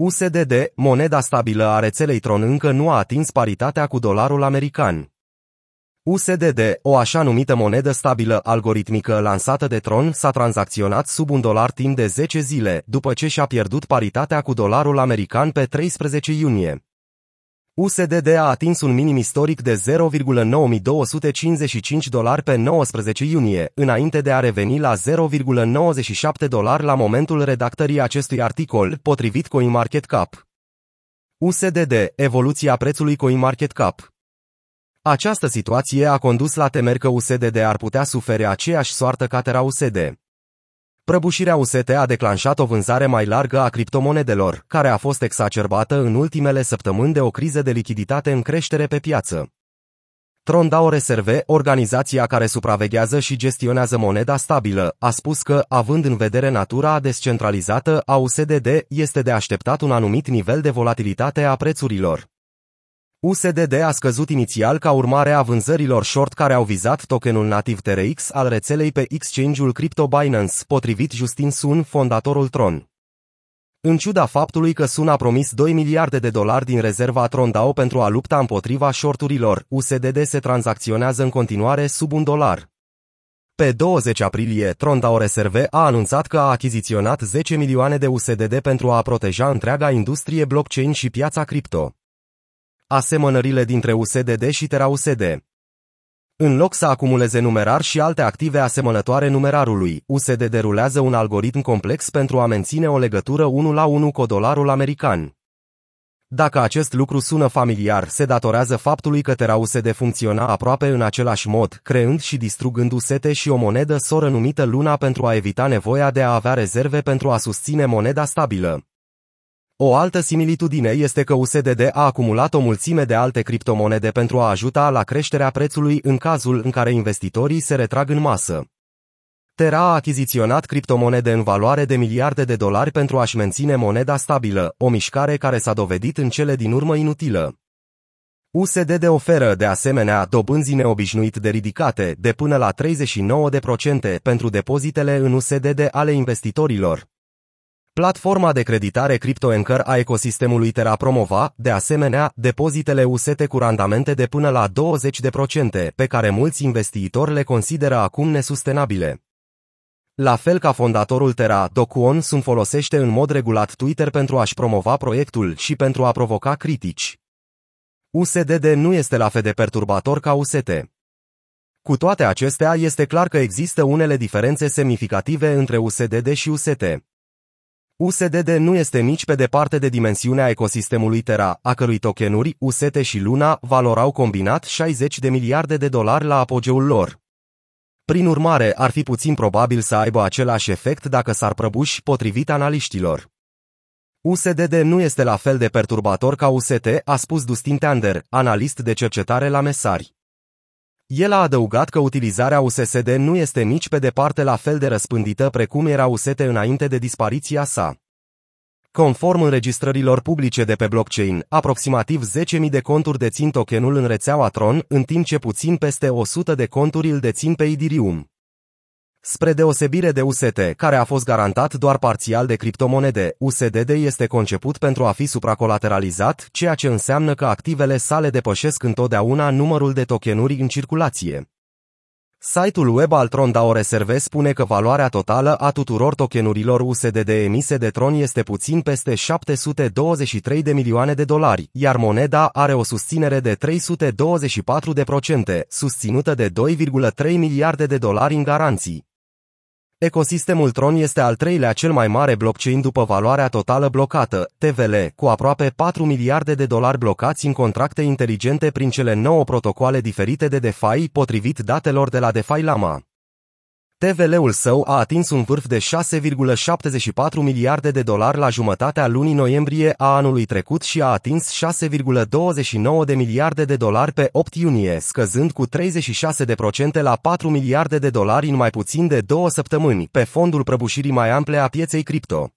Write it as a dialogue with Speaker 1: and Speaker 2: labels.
Speaker 1: USDD, moneda stabilă a rețelei Tron încă nu a atins paritatea cu dolarul american. USDD, o așa numită monedă stabilă algoritmică lansată de Tron, s-a tranzacționat sub un dolar timp de 10 zile, după ce și-a pierdut paritatea cu dolarul american pe 13 iunie. USDD a atins un minim istoric de 0,9255 dolari pe 19 iunie, înainte de a reveni la 0,97 dolari la momentul redactării acestui articol, potrivit CoinMarketCap. USDD, evoluția prețului CoinMarketCap. Această situație a condus la temeri că USDD ar putea suferi aceeași soartă ca Terra USD. Prăbușirea UST a declanșat o vânzare mai largă a criptomonedelor, care a fost exacerbată în ultimele săptămâni de o criză de lichiditate în creștere pe piață. Trondao Reserve, organizația care supraveghează și gestionează moneda stabilă, a spus că, având în vedere natura descentralizată a USDD, este de așteptat un anumit nivel de volatilitate a prețurilor. USDD a scăzut inițial ca urmare a vânzărilor short care au vizat tokenul nativ TRX al rețelei pe exchange-ul Crypto Binance, potrivit Justin Sun, fondatorul Tron. În ciuda faptului că Sun a promis 2 miliarde de dolari din rezerva Trondao pentru a lupta împotriva shorturilor, USDD se tranzacționează în continuare sub un dolar. Pe 20 aprilie, Trondao Reserve a anunțat că a achiziționat 10 milioane de USDD pentru a proteja întreaga industrie blockchain și piața cripto asemănările dintre USDD și TeraUSD. În loc să acumuleze numerar și alte active asemănătoare numerarului, USD derulează un algoritm complex pentru a menține o legătură 1 la 1 cu dolarul american. Dacă acest lucru sună familiar, se datorează faptului că TeraUSD funcționa aproape în același mod, creând și distrugând UST și o monedă soră numită Luna pentru a evita nevoia de a avea rezerve pentru a susține moneda stabilă. O altă similitudine este că USDD a acumulat o mulțime de alte criptomonede pentru a ajuta la creșterea prețului în cazul în care investitorii se retrag în masă. Terra a achiziționat criptomonede în valoare de miliarde de dolari pentru a-și menține moneda stabilă, o mișcare care s-a dovedit în cele din urmă inutilă. USDD oferă, de asemenea, dobânzi neobișnuit de ridicate, de până la 39% pentru depozitele în USDD ale investitorilor. Platforma de creditare CryptoAnchor a ecosistemului Terra promova, de asemenea, depozitele UST cu randamente de până la 20%, pe care mulți investitori le consideră acum nesustenabile. La fel ca fondatorul Terra, Dokwon sunt folosește în mod regulat Twitter pentru a-și promova proiectul și pentru a provoca critici. USDD nu este la fel de perturbator ca UST. Cu toate acestea, este clar că există unele diferențe semnificative între USDD și UST. USDD nu este nici pe departe de dimensiunea ecosistemului Terra, a cărui tokenuri, UST și Luna, valorau combinat 60 de miliarde de dolari la apogeul lor. Prin urmare, ar fi puțin probabil să aibă același efect dacă s-ar prăbuși, potrivit analiștilor. USDD nu este la fel de perturbator ca UST, a spus Dustin Tander, analist de cercetare la Mesari. El a adăugat că utilizarea USSD nu este nici pe departe la fel de răspândită precum era UST înainte de dispariția sa. Conform înregistrărilor publice de pe blockchain, aproximativ 10.000 de conturi dețin tokenul în rețeaua Tron, în timp ce puțin peste 100 de conturi îl dețin pe Ethereum. Spre deosebire de UST, care a fost garantat doar parțial de criptomonede, USDD este conceput pentru a fi supracolateralizat, ceea ce înseamnă că activele sale depășesc întotdeauna numărul de tokenuri în circulație. Site-ul web al Tron DAO Reserve spune că valoarea totală a tuturor tokenurilor USDD emise de Tron este puțin peste 723 de milioane de dolari, iar moneda are o susținere de 324%, susținută de 2,3 miliarde de dolari în garanții. Ecosistemul Tron este al treilea cel mai mare blockchain după valoarea totală blocată, TVL, cu aproape 4 miliarde de dolari blocați în contracte inteligente prin cele 9 protocoale diferite de DeFi, potrivit datelor de la DeFi Lama. TVL-ul său a atins un vârf de 6,74 miliarde de dolari la jumătatea lunii noiembrie a anului trecut și a atins 6,29 de miliarde de dolari pe 8 iunie, scăzând cu 36% la 4 miliarde de dolari în mai puțin de două săptămâni, pe fondul prăbușirii mai ample a pieței cripto.